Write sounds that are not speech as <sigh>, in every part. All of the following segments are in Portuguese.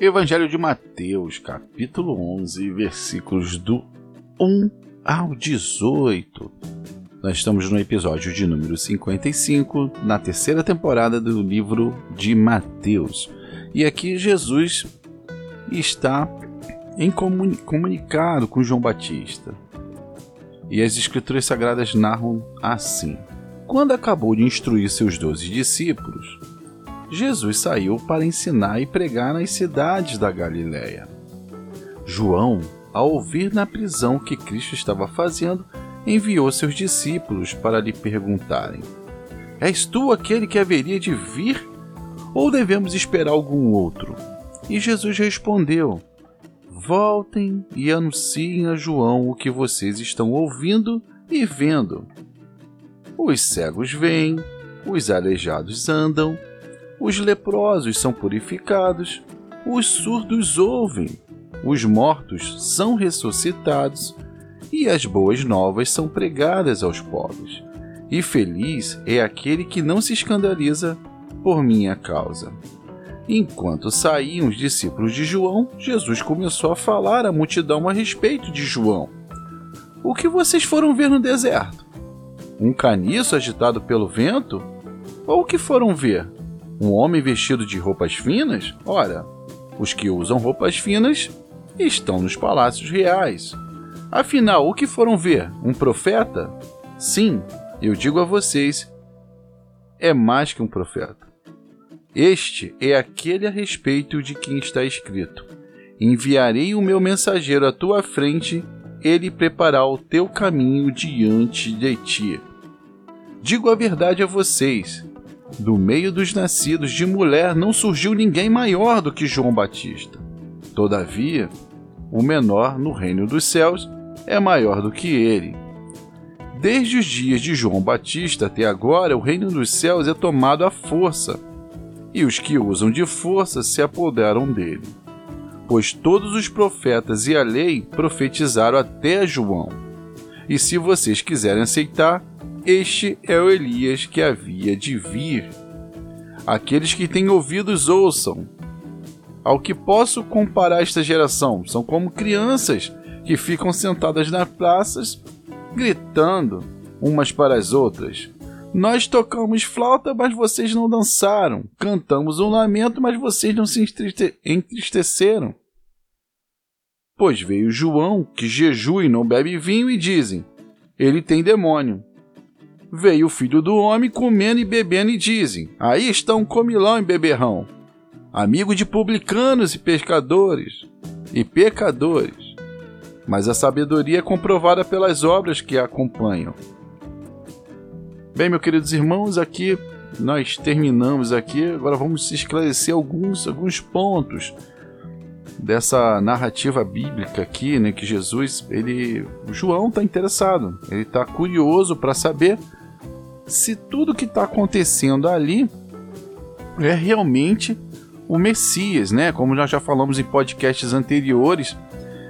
Evangelho de Mateus, capítulo 11, versículos do 1 ao 18. Nós estamos no episódio de número 55, na terceira temporada do livro de Mateus. E aqui Jesus está em comuni comunicado com João Batista. E as Escrituras Sagradas narram assim: Quando acabou de instruir seus doze discípulos, Jesus saiu para ensinar e pregar nas cidades da Galiléia. João, ao ouvir na prisão o que Cristo estava fazendo, enviou seus discípulos para lhe perguntarem: És tu aquele que haveria de vir? Ou devemos esperar algum outro? E Jesus respondeu: Voltem e anunciem a João o que vocês estão ouvindo e vendo. Os cegos veem, os aleijados andam os leprosos são purificados, os surdos ouvem, os mortos são ressuscitados e as boas novas são pregadas aos pobres. E feliz é aquele que não se escandaliza por minha causa. Enquanto saíam os discípulos de João, Jesus começou a falar à multidão a respeito de João. O que vocês foram ver no deserto? Um caniço agitado pelo vento? Ou o que foram ver? Um homem vestido de roupas finas? Ora, os que usam roupas finas estão nos palácios reais. Afinal, o que foram ver? Um profeta? Sim, eu digo a vocês, é mais que um profeta. Este é aquele a respeito de quem está escrito: Enviarei o meu mensageiro à tua frente, ele preparará o teu caminho diante de ti. Digo a verdade a vocês: do meio dos nascidos de mulher não surgiu ninguém maior do que João Batista. Todavia, o menor no reino dos céus é maior do que ele. Desde os dias de João Batista até agora, o reino dos céus é tomado à força, e os que usam de força se apoderam dele. Pois todos os profetas e a lei profetizaram até João. E se vocês quiserem aceitar, este é o Elias que havia de vir. Aqueles que têm ouvidos ouçam. Ao que posso comparar esta geração? São como crianças que ficam sentadas nas praças, gritando umas para as outras. Nós tocamos flauta, mas vocês não dançaram. Cantamos um lamento, mas vocês não se entristeceram. Pois veio João, que jejua e não bebe vinho, e dizem: Ele tem demônio veio o filho do homem comendo e bebendo, e dizem: Aí está um comilão e beberrão, amigo de publicanos e pescadores e pecadores. Mas a sabedoria é comprovada pelas obras que a acompanham. Bem, meus queridos irmãos, aqui nós terminamos aqui. Agora vamos esclarecer alguns, alguns pontos dessa narrativa bíblica aqui, né, que Jesus, ele, João está interessado, ele está curioso para saber se tudo que está acontecendo ali é realmente o Messias, né? Como nós já falamos em podcasts anteriores,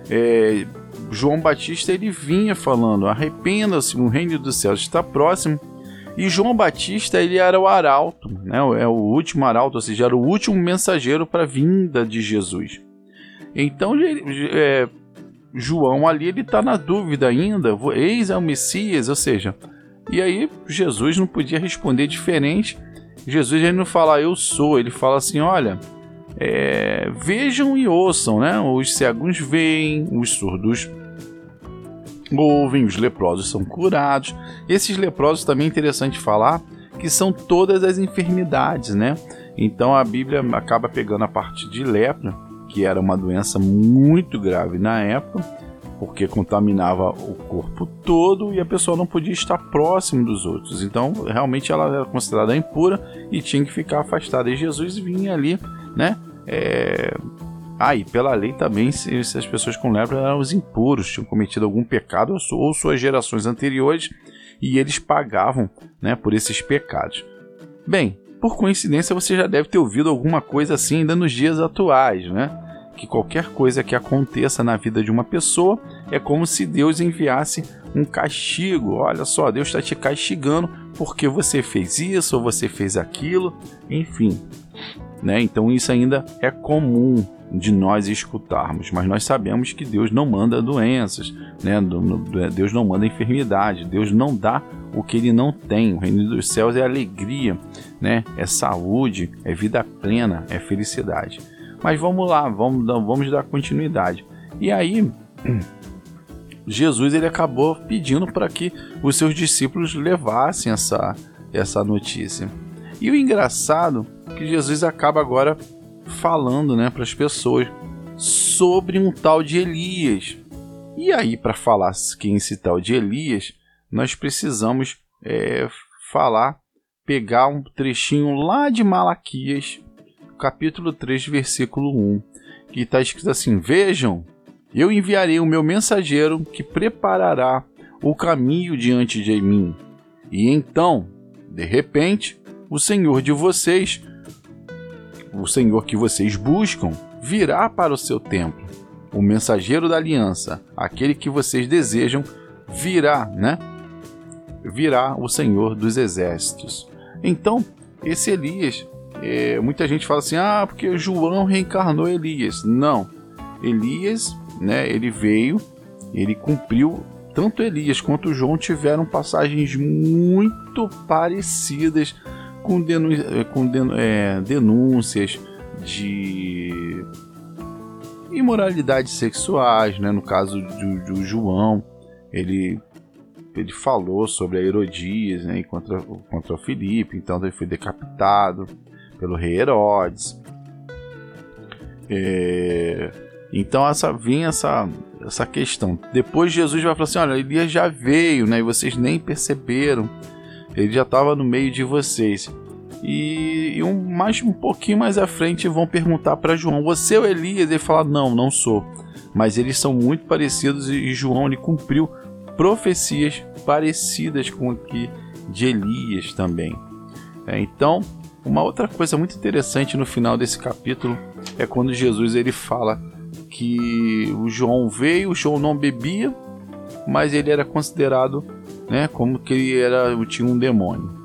é, João Batista ele vinha falando: arrependa-se, o reino dos céus está próximo. E João Batista ele era o arauto, né? É o último arauto, ou seja, era o último mensageiro para a vinda de Jesus. Então, é, João ali ele está na dúvida ainda: eis é o Messias, ou seja, e aí Jesus não podia responder diferente. Jesus ele não fala eu sou, ele fala assim, olha, é, vejam e ouçam, né? Os cegos veem, os surdos ouvem, os leprosos são curados. Esses leprosos também é interessante falar que são todas as enfermidades, né? Então a Bíblia acaba pegando a parte de lepra, que era uma doença muito grave na época, porque contaminava o corpo todo e a pessoa não podia estar próximo dos outros. Então, realmente ela era considerada impura e tinha que ficar afastada. E Jesus vinha ali, né? É... Ah, e pela lei também, se, se as pessoas com lepra eram os impuros, tinham cometido algum pecado ou suas gerações anteriores e eles pagavam né, por esses pecados. Bem, por coincidência você já deve ter ouvido alguma coisa assim ainda nos dias atuais, né? Que qualquer coisa que aconteça na vida de uma pessoa é como se Deus enviasse um castigo. Olha só, Deus está te castigando porque você fez isso ou você fez aquilo, enfim. né? Então isso ainda é comum de nós escutarmos, mas nós sabemos que Deus não manda doenças, né? Deus não manda enfermidade, Deus não dá o que ele não tem. O reino dos céus é alegria, né? É saúde, é vida plena, é felicidade. Mas vamos lá, vamos, vamos dar continuidade. E aí, Jesus ele acabou pedindo para que os seus discípulos levassem essa, essa notícia. E o engraçado é que Jesus acaba agora falando né, para as pessoas sobre um tal de Elias. E aí, para falar quem esse tal de Elias, nós precisamos é, falar, pegar um trechinho lá de Malaquias, capítulo 3, versículo 1, que está escrito assim: Vejam, eu enviarei o meu mensageiro que preparará o caminho diante de mim. E então, de repente, o Senhor de vocês, o Senhor que vocês buscam, virá para o seu templo. O mensageiro da aliança, aquele que vocês desejam, virá, né? Virá o Senhor dos exércitos. Então, esse Elias, é, muita gente fala assim: ah, porque João reencarnou Elias. Não. Elias né, ele veio, ele cumpriu. Tanto Elias quanto João tiveram passagens muito parecidas com, denú com é, denúncias de imoralidades sexuais, né? No caso do, João, ele ele falou sobre a Herodias, né? Contra, contra Filipe, então ele foi decapitado pelo rei Herodes. É, então essa vinha essa essa questão. Depois Jesus vai falar assim: olha, Elias já veio, né? E vocês nem perceberam. Ele já estava no meio de vocês. E, e, um, mais, um pouquinho mais à frente vão perguntar para João: Você é o Elias? Ele fala: Não, não sou. Mas eles são muito parecidos e, João ele cumpriu profecias parecidas com aqui de Elias também. É, então, uma outra coisa muito interessante no final desse capítulo é quando Jesus ele fala que o João veio, o João não bebia, mas ele era considerado, né, como que ele era, tinha um demônio.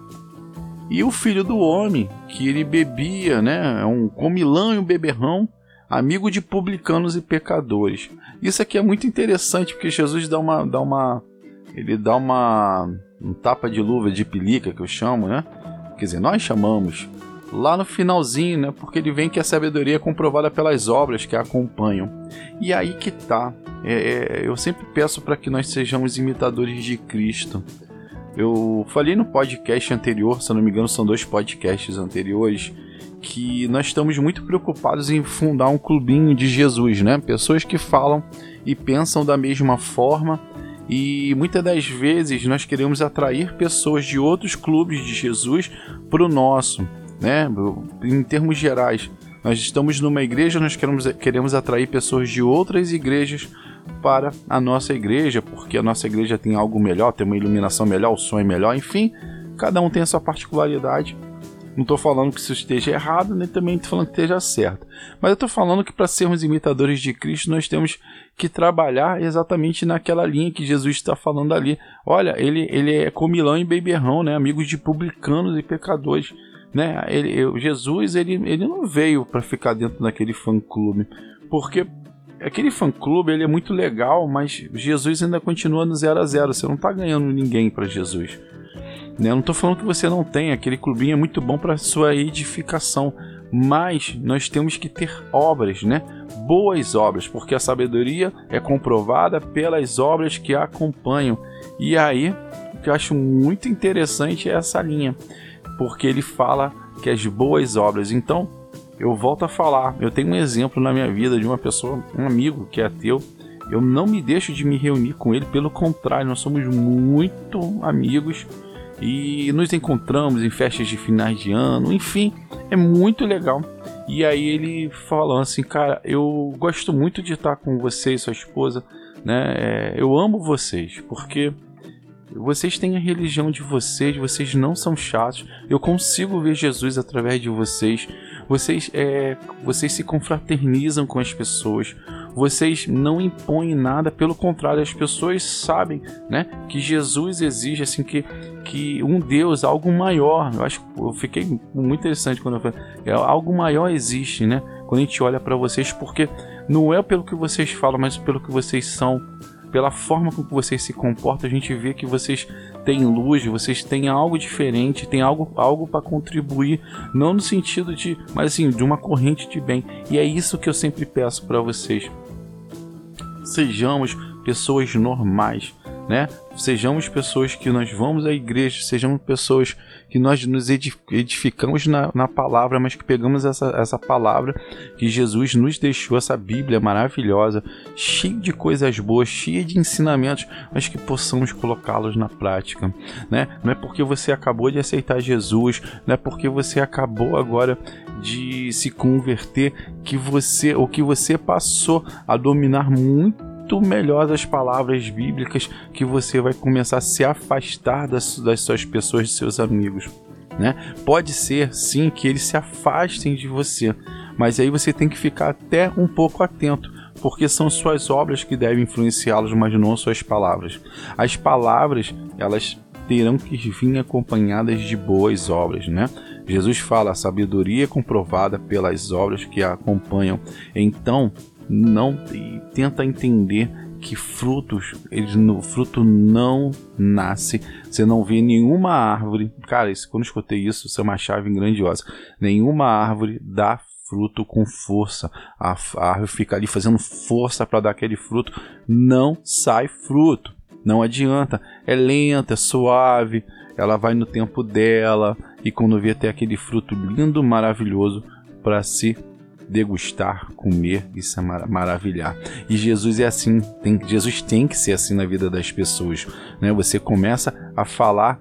E o filho do homem, que ele bebia, né, é um comilão e um beberrão, amigo de publicanos e pecadores. Isso aqui é muito interessante porque Jesus dá uma, dá uma, ele dá uma um tapa de luva de pelica que eu chamo, né? Quer dizer, nós chamamos lá no finalzinho, né? Porque ele vem que a sabedoria é comprovada pelas obras que a acompanham. E aí que tá. É, é, eu sempre peço para que nós sejamos imitadores de Cristo. Eu falei no podcast anterior, se eu não me engano, são dois podcasts anteriores, que nós estamos muito preocupados em fundar um clubinho de Jesus, né? Pessoas que falam e pensam da mesma forma. E muitas das vezes nós queremos atrair pessoas de outros clubes de Jesus para o nosso né? Em termos gerais, nós estamos numa igreja, nós queremos, queremos atrair pessoas de outras igrejas para a nossa igreja, porque a nossa igreja tem algo melhor, tem uma iluminação melhor, o som é melhor, enfim, cada um tem a sua particularidade. Não estou falando que isso esteja errado, nem também estou falando que esteja certo. Mas eu estou falando que para sermos imitadores de Cristo, nós temos que trabalhar exatamente naquela linha que Jesus está falando ali. Olha, ele, ele é comilão e beberrão, né? amigos de publicanos e pecadores né? Ele, Jesus ele, ele não veio para ficar dentro daquele fã clube, porque aquele fã clube ele é muito legal, mas Jesus ainda continua no zero a zero. Você não tá ganhando ninguém para Jesus. Né? Eu não tô falando que você não tem, aquele clubinho é muito bom para sua edificação, mas nós temos que ter obras, né? Boas obras, porque a sabedoria é comprovada pelas obras que a acompanham. E aí, o que eu acho muito interessante é essa linha porque ele fala que as boas obras. Então, eu volto a falar, eu tenho um exemplo na minha vida de uma pessoa, um amigo que é ateu. Eu não me deixo de me reunir com ele, pelo contrário, nós somos muito amigos e nos encontramos em festas de finais de ano, enfim, é muito legal. E aí ele falou assim, cara, eu gosto muito de estar com você e sua esposa, né? É, eu amo vocês, porque vocês têm a religião de vocês, vocês não são chatos. Eu consigo ver Jesus através de vocês. Vocês, é, vocês se confraternizam com as pessoas. Vocês não impõem nada, pelo contrário, as pessoas sabem, né, que Jesus exige assim que que um Deus, algo maior. Eu acho eu fiquei muito interessante quando eu falei, é algo maior existe, né? Quando a gente olha para vocês, porque não é pelo que vocês falam, mas pelo que vocês são, pela forma com que vocês se comportam, a gente vê que vocês têm luz, vocês têm algo diferente, têm algo, algo para contribuir, não no sentido de, mas assim, de uma corrente de bem. E é isso que eu sempre peço para vocês. Sejamos pessoas normais, né? Sejamos pessoas que nós vamos à igreja, sejamos pessoas que nós nos edificamos na, na palavra, mas que pegamos essa, essa palavra que Jesus nos deixou, essa Bíblia maravilhosa, cheia de coisas boas, cheia de ensinamentos, mas que possamos colocá-los na prática, né? Não é porque você acabou de aceitar Jesus, não é porque você acabou agora de se converter que você, ou que você passou a dominar muito muito melhor das palavras bíblicas que você vai começar a se afastar das, das suas pessoas, de seus amigos. Né? Pode ser sim que eles se afastem de você, mas aí você tem que ficar até um pouco atento, porque são suas obras que devem influenciá-los, mas não suas palavras. As palavras, elas terão que vir acompanhadas de boas obras, né? Jesus fala: a sabedoria é comprovada pelas obras que a acompanham. Então, não tenta entender que frutos, eles no fruto não nasce. Você não vê nenhuma árvore. Cara, isso, quando escutei isso, isso é uma chave grandiosa. Nenhuma árvore dá fruto com força. A, a árvore fica ali fazendo força para dar aquele fruto. Não sai fruto. Não adianta. É lenta, é suave. Ela vai no tempo dela. E quando vê até aquele fruto lindo, maravilhoso para se degustar, comer e se maravilhar. E Jesus é assim, tem, Jesus tem que ser assim na vida das pessoas. Né? Você começa a falar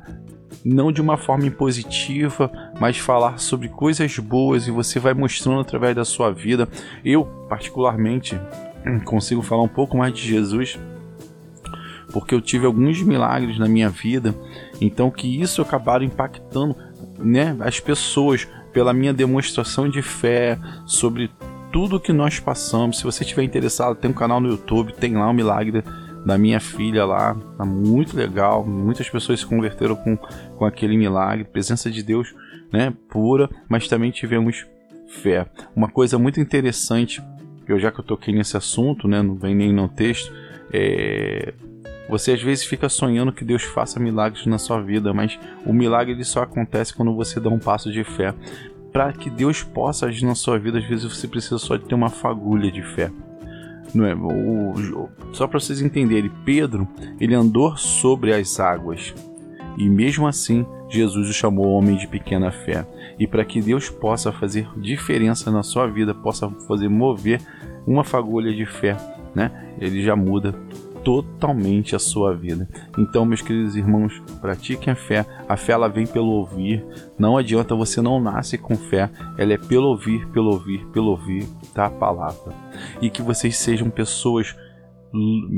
não de uma forma impositiva, mas falar sobre coisas boas e você vai mostrando através da sua vida. Eu, particularmente, <clears throat> consigo falar um pouco mais de Jesus porque eu tive alguns milagres na minha vida, então que isso acabaram impactando, né, as pessoas pela minha demonstração de fé sobre tudo que nós passamos. Se você estiver interessado, tem um canal no YouTube, tem lá o um milagre da minha filha lá, tá muito legal. Muitas pessoas se converteram com, com aquele milagre, presença de Deus, né, pura, mas também tivemos fé. Uma coisa muito interessante, eu já que eu toquei nesse assunto, né, não vem nem no texto, é você às vezes fica sonhando que Deus faça milagres na sua vida, mas o milagre ele só acontece quando você dá um passo de fé. Para que Deus possa agir na sua vida, às vezes você precisa só de ter uma fagulha de fé. Não é? O, só para vocês entenderem, Pedro ele andou sobre as águas e mesmo assim Jesus o chamou homem de pequena fé. E para que Deus possa fazer diferença na sua vida, possa fazer mover uma fagulha de fé, né? Ele já muda totalmente a sua vida. Então, meus queridos irmãos, pratiquem a fé. A fé ela vem pelo ouvir. Não adianta, você não nasce com fé. Ela é pelo ouvir, pelo ouvir, pelo ouvir da palavra. E que vocês sejam pessoas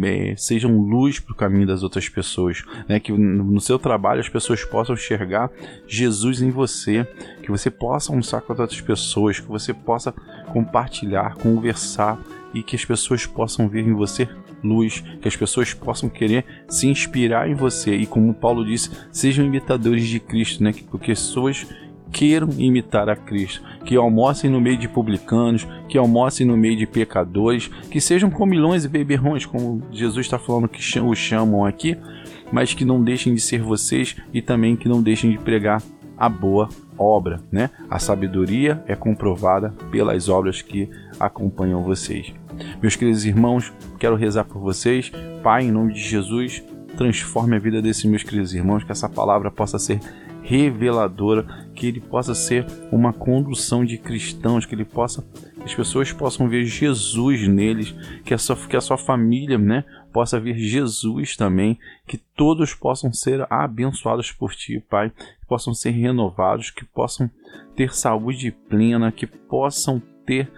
é, sejam luz para o caminho das outras pessoas, né? que no seu trabalho as pessoas possam enxergar Jesus em você, que você possa almoçar com outras pessoas, que você possa compartilhar, conversar e que as pessoas possam ver em você luz, que as pessoas possam querer se inspirar em você e como Paulo disse, sejam imitadores de Cristo, né? Que pessoas queiram imitar a Cristo, que almocem no meio de publicanos, que almocem no meio de pecadores, que sejam comilões e beberrões, como Jesus está falando que o chamam aqui, mas que não deixem de ser vocês e também que não deixem de pregar a boa obra, né? A sabedoria é comprovada pelas obras que acompanham vocês. Meus queridos irmãos, quero rezar por vocês. Pai, em nome de Jesus, transforme a vida desses meus queridos irmãos, que essa palavra possa ser reveladora, que ele possa ser uma condução de cristãos, que ele possa, as pessoas possam ver Jesus neles, que a sua, que a sua família, né, possa ver Jesus também, que todos possam ser abençoados por ti, Pai, que possam ser renovados, que possam ter saúde plena, que possam ter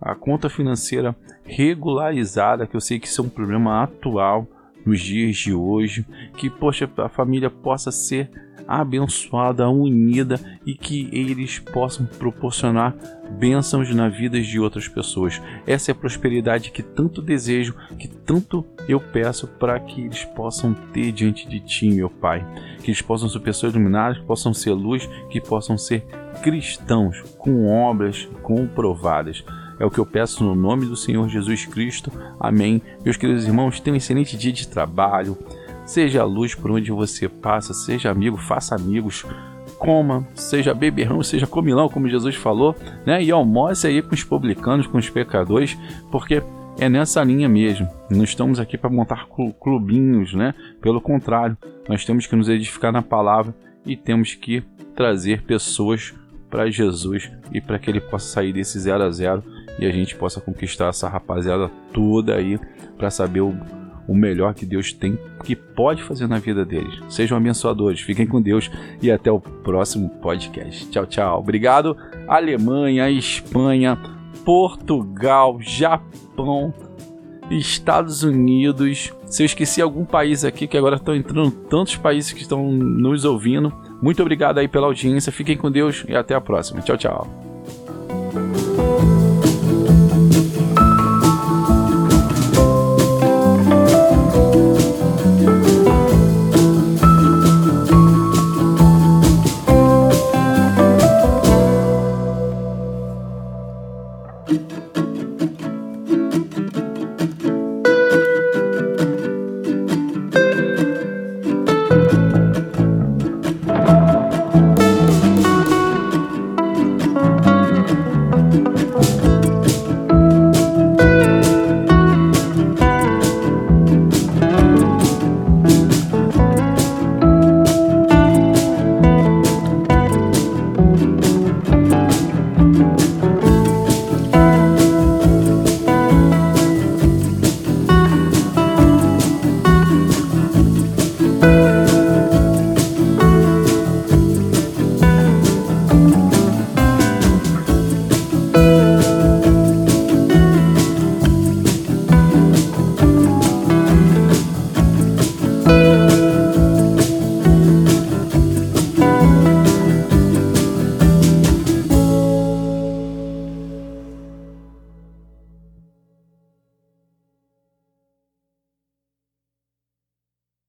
a conta financeira regularizada, que eu sei que isso é um problema atual nos dias de hoje, que poxa, a família possa ser abençoada, unida e que eles possam proporcionar bênçãos na vida de outras pessoas. Essa é a prosperidade que tanto desejo, que tanto eu peço para que eles possam ter diante de Ti, meu Pai. Que eles possam ser pessoas iluminadas, que possam ser luz, que possam ser cristãos com obras comprovadas. É o que eu peço no nome do Senhor Jesus Cristo. Amém. Meus queridos irmãos, tenham um excelente dia de trabalho. Seja a luz por onde você passa, seja amigo, faça amigos, coma, seja beberrão, seja comilão, como Jesus falou, né? E almoce aí com os publicanos, com os pecadores, porque é nessa linha mesmo. Não estamos aqui para montar clubinhos, né? Pelo contrário, nós temos que nos edificar na palavra e temos que trazer pessoas para Jesus e para que ele possa sair desse zero a zero e a gente possa conquistar essa rapaziada toda aí para saber o o melhor que Deus tem, que pode fazer na vida deles. Sejam abençoadores, fiquem com Deus e até o próximo podcast. Tchau, tchau. Obrigado, Alemanha, Espanha, Portugal, Japão, Estados Unidos. Se eu esqueci algum país aqui, que agora estão entrando tantos países que estão nos ouvindo. Muito obrigado aí pela audiência. Fiquem com Deus e até a próxima. Tchau, tchau.